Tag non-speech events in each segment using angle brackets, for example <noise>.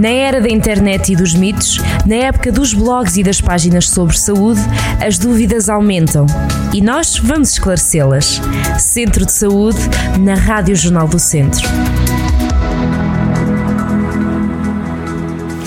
Na era da internet e dos mitos, na época dos blogs e das páginas sobre saúde, as dúvidas aumentam e nós vamos esclarecê-las. Centro de Saúde, na Rádio Jornal do Centro.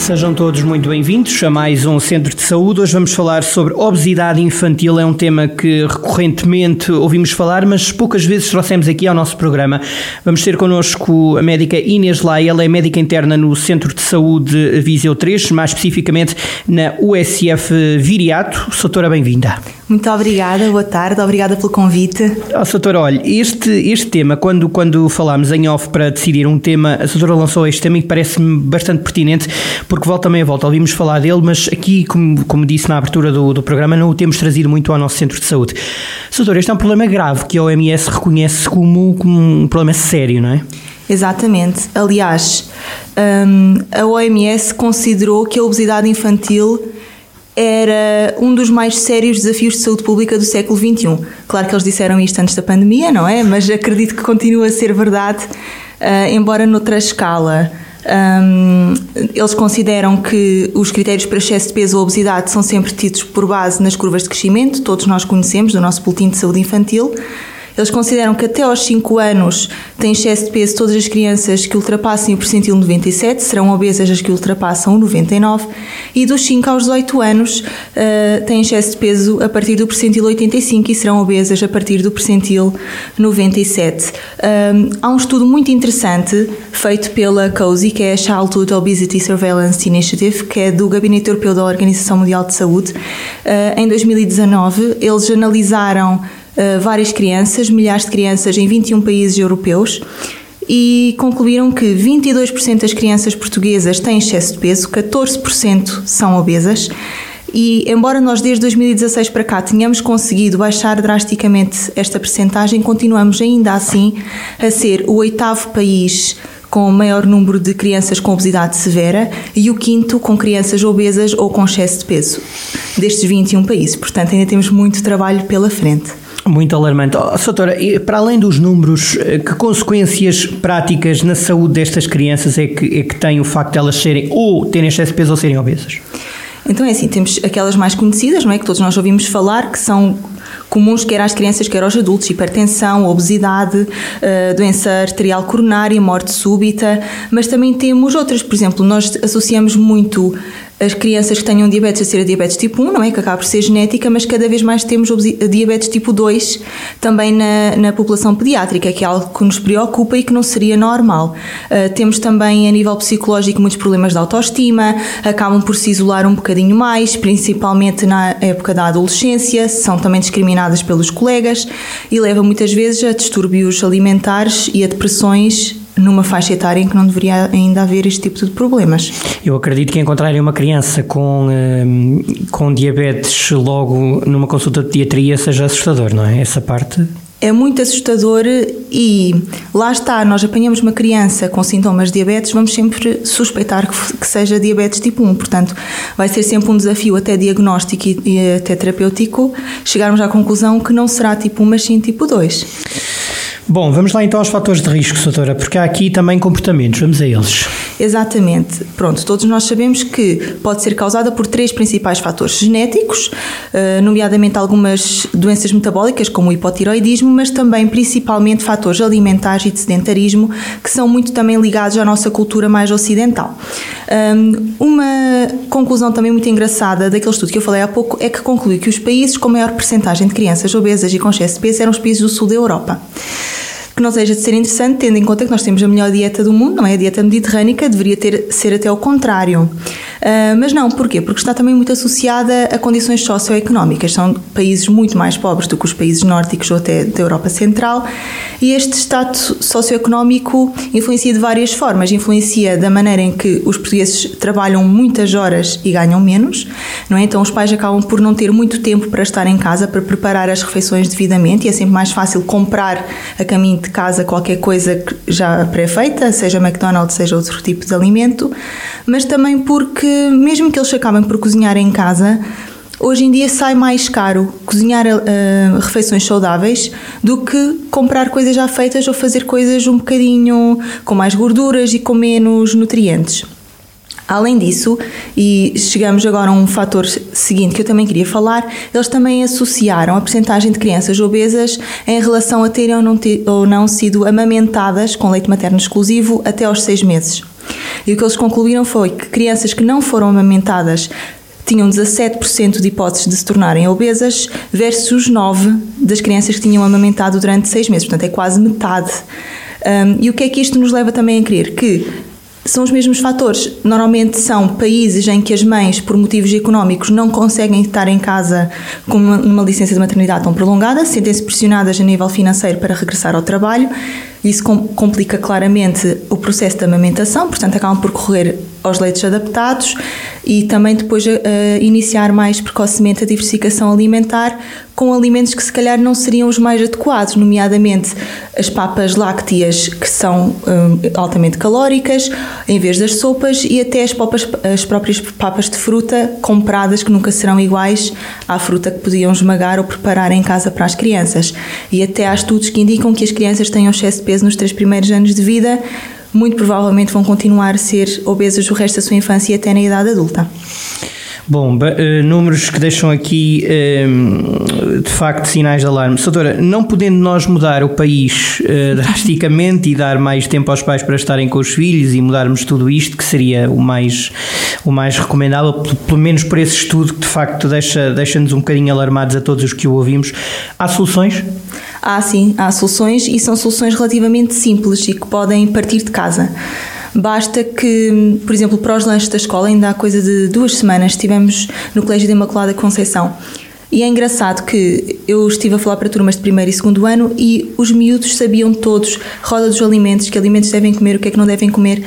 Sejam todos muito bem-vindos a mais um Centro de Saúde. Hoje vamos falar sobre obesidade infantil. É um tema que recorrentemente ouvimos falar, mas poucas vezes trouxemos aqui ao nosso programa. Vamos ter connosco a médica Inês Lai. Ela é médica interna no Centro de Saúde Viseu 3, mais especificamente na USF Viriato. Soutora, bem-vinda. Muito obrigada, boa tarde, obrigada pelo convite. Oh, Soutora, olha, este, este tema, quando, quando falámos em off para decidir um tema, a Soutora lançou este tema e parece-me bastante pertinente, porque volta também a volta, ouvimos falar dele, mas aqui, como, como disse na abertura do, do programa, não o temos trazido muito ao nosso centro de saúde. Soutora, este é um problema grave que a OMS reconhece como, como um problema sério, não é? Exatamente. Aliás, um, a OMS considerou que a obesidade infantil era um dos mais sérios desafios de saúde pública do século XXI. Claro que eles disseram isto antes da pandemia, não é? Mas acredito que continua a ser verdade, uh, embora noutra escala. Um, eles consideram que os critérios para excesso de peso ou obesidade são sempre tidos por base nas curvas de crescimento, todos nós conhecemos do nosso boletim de saúde infantil. Eles consideram que até aos 5 anos têm excesso de peso todas as crianças que ultrapassem o percentil 97, serão obesas as que ultrapassam o 99, e dos 5 aos 18 anos uh, têm excesso de peso a partir do percentil 85 e serão obesas a partir do percentil 97. Um, há um estudo muito interessante feito pela COSI, que é a Childhood Obesity Surveillance Initiative, que é do Gabinete Europeu da Organização Mundial de Saúde. Uh, em 2019, eles analisaram várias crianças, milhares de crianças em 21 países europeus e concluíram que 22% das crianças portuguesas têm excesso de peso, 14% são obesas. E embora nós desde 2016 para cá tenhamos conseguido baixar drasticamente esta percentagem, continuamos ainda assim a ser o oitavo país com o maior número de crianças com obesidade severa e o quinto com crianças obesas ou com excesso de peso, destes 21 países. Portanto, ainda temos muito trabalho pela frente. Muito alarmante. Oh, Soutora, para além dos números, eh, que consequências práticas na saúde destas crianças é que, é que tem o facto de elas serem ou terem excesso de peso ou serem obesas? Então é assim, temos aquelas mais conhecidas, não é? Que todos nós ouvimos falar, que são comuns quer às crianças, quer aos adultos, hipertensão, obesidade, eh, doença arterial coronária, morte súbita, mas também temos outras, por exemplo, nós associamos muito as crianças que tenham diabetes a ser a diabetes tipo 1, não é? Que acaba por ser genética, mas cada vez mais temos diabetes tipo 2 também na, na população pediátrica, que é algo que nos preocupa e que não seria normal. Uh, temos também a nível psicológico muitos problemas de autoestima, acabam por se isolar um bocadinho mais, principalmente na época da adolescência, são também discriminadas pelos colegas e leva muitas vezes a distúrbios alimentares e a depressões numa faixa etária em que não deveria ainda haver este tipo de problemas. Eu acredito que encontrarem uma criança com, hum, com diabetes logo numa consulta de pediatria seja assustador, não é? Essa parte é muito assustador e lá está, nós apanhamos uma criança com sintomas de diabetes, vamos sempre suspeitar que, seja diabetes tipo 1, portanto vai ser sempre um desafio até diagnóstico e, até terapêutico chegarmos à conclusão que não será tipo 1, mas sim tipo 2. Bom, vamos lá então aos fatores de risco, doutora, porque há aqui também comportamentos, vamos a eles. Exatamente. Pronto, todos nós sabemos que pode ser causada por três principais fatores genéticos, eh, nomeadamente algumas doenças metabólicas, como o hipotiroidismo, mas também principalmente fatores alimentares e de sedentarismo, que são muito também ligados à nossa cultura mais ocidental. Uma conclusão também muito engraçada daquele estudo que eu falei há pouco é que conclui que os países com maior percentagem de crianças obesas e com excesso de peso eram os países do sul da Europa que não seja de ser interessante, tendo em conta que nós temos a melhor dieta do mundo, não é? A dieta mediterrânica deveria ter, ser até o contrário. Uh, mas não, porquê? Porque está também muito associada a condições socioeconómicas. São países muito mais pobres do que os países nórdicos ou até da Europa Central e este estado socioeconómico influencia de várias formas. Influencia da maneira em que os portugueses trabalham muitas horas e ganham menos, não é? Então os pais acabam por não ter muito tempo para estar em casa, para preparar as refeições devidamente e é sempre mais fácil comprar a caminho de casa qualquer coisa já pré-feita, seja McDonald's, seja outro tipo de alimento, mas também porque mesmo que eles acabem por cozinhar em casa, hoje em dia sai mais caro cozinhar uh, refeições saudáveis do que comprar coisas já feitas ou fazer coisas um bocadinho com mais gorduras e com menos nutrientes. Além disso, e chegamos agora a um fator seguinte que eu também queria falar, eles também associaram a percentagem de crianças obesas em relação a terem ou não, ter, ou não sido amamentadas com leite materno exclusivo até aos seis meses. E o que eles concluíram foi que crianças que não foram amamentadas tinham 17% de hipóteses de se tornarem obesas versus 9% das crianças que tinham amamentado durante seis meses. Portanto, é quase metade. Um, e o que é que isto nos leva também a crer? Que são os mesmos fatores. Normalmente são países em que as mães, por motivos económicos, não conseguem estar em casa com uma, uma licença de maternidade tão prolongada, sentem-se pressionadas a nível financeiro para regressar ao trabalho. Isso complica claramente o processo de amamentação, portanto, acabam por correr aos leitos adaptados e também depois uh, iniciar mais precocemente a diversificação alimentar com alimentos que se calhar não seriam os mais adequados, nomeadamente as papas lácteas que são uh, altamente calóricas, em vez das sopas e até as, papas, as próprias papas de fruta compradas que nunca serão iguais à fruta que podiam esmagar ou preparar em casa para as crianças. E até há estudos que indicam que as crianças têm um excesso de peso nos três primeiros anos de vida muito provavelmente vão continuar a ser obesas o resto da sua infância e até na idade adulta. Bom, uh, números que deixam aqui uh, de facto sinais de alarme. Doutora, não podendo nós mudar o país uh, <laughs> drasticamente e dar mais tempo aos pais para estarem com os filhos e mudarmos tudo isto, que seria o mais, o mais recomendável, pelo menos por esse estudo que de facto deixa, deixa-nos um bocadinho alarmados a todos os que o ouvimos, há soluções? Há sim, há soluções e são soluções relativamente simples e que podem partir de casa. Basta que, por exemplo, para os lanches da escola, ainda há coisa de duas semanas, estivemos no Colégio de Imaculada Conceição. E é engraçado que eu estive a falar para turmas de primeiro e segundo ano e os miúdos sabiam todos roda dos alimentos, que alimentos devem comer, o que é que não devem comer.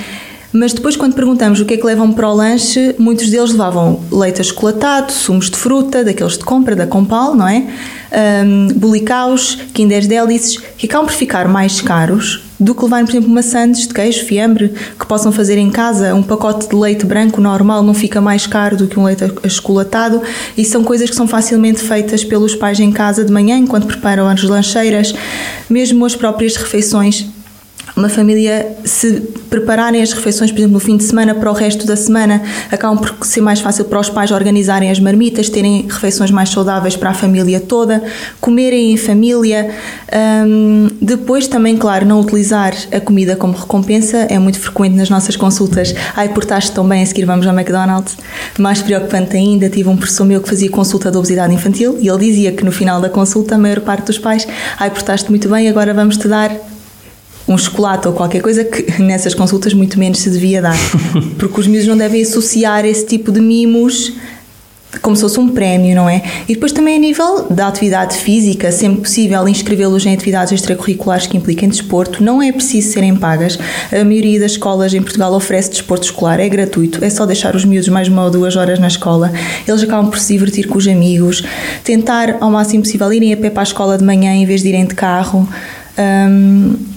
Mas depois, quando perguntamos o que é que levam para o lanche, muitos deles levavam leite achocolatado, sumos de fruta, daqueles de compra, da Compal, não é? Um, bulicaus, Kinder Délices, que acabam por ficar mais caros do que levarem, por exemplo, maçãs de queijo, fiambre, que possam fazer em casa. Um pacote de leite branco normal não fica mais caro do que um leite achocolatado e são coisas que são facilmente feitas pelos pais em casa de manhã, enquanto preparam as lancheiras. Mesmo as próprias refeições uma família, se prepararem as refeições, por exemplo, no fim de semana para o resto da semana, acabam por ser mais fácil para os pais organizarem as marmitas, terem refeições mais saudáveis para a família toda, comerem em família. Um, depois, também, claro, não utilizar a comida como recompensa é muito frequente nas nossas consultas. Ai, portaste tão bem, a seguir vamos ao McDonald's. Mais preocupante ainda, tive um professor meu que fazia consulta de obesidade infantil e ele dizia que no final da consulta, a maior parte dos pais, ai, portaste muito bem, agora vamos te dar um chocolate ou qualquer coisa que <laughs> nessas consultas muito menos se devia dar. <laughs> Porque os miúdos não devem associar esse tipo de mimos como se fosse um prémio, não é? E depois também a nível da atividade física, sempre possível inscrevê-los em atividades extracurriculares que impliquem desporto, não é preciso serem pagas. A maioria das escolas em Portugal oferece desporto escolar, é gratuito, é só deixar os miúdos mais uma ou duas horas na escola. Eles acabam por se divertir com os amigos, tentar ao máximo possível irem a pé para a escola de manhã em vez de irem de carro. Um,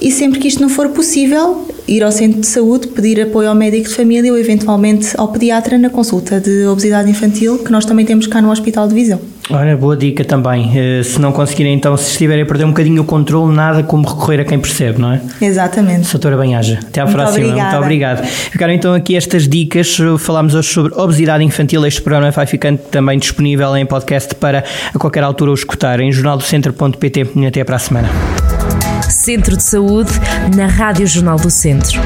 e sempre que isto não for possível, ir ao centro de saúde, pedir apoio ao médico de família ou eventualmente ao pediatra na consulta de obesidade infantil, que nós também temos cá no Hospital de Visão. Olha, boa dica também. Eh, se não conseguirem, então, se estiverem a perder um bocadinho o controle, nada como recorrer a quem percebe, não é? Exatamente. Doutora Banhaja, até à Muito próxima. Obrigada. Muito obrigado. Ficaram então aqui estas dicas. Falámos hoje sobre obesidade infantil. Este programa vai ficando também disponível em podcast para a qualquer altura o escutar em jornaldocentro.pt. Até para a semana. Centro de Saúde, na Rádio Jornal do Centro.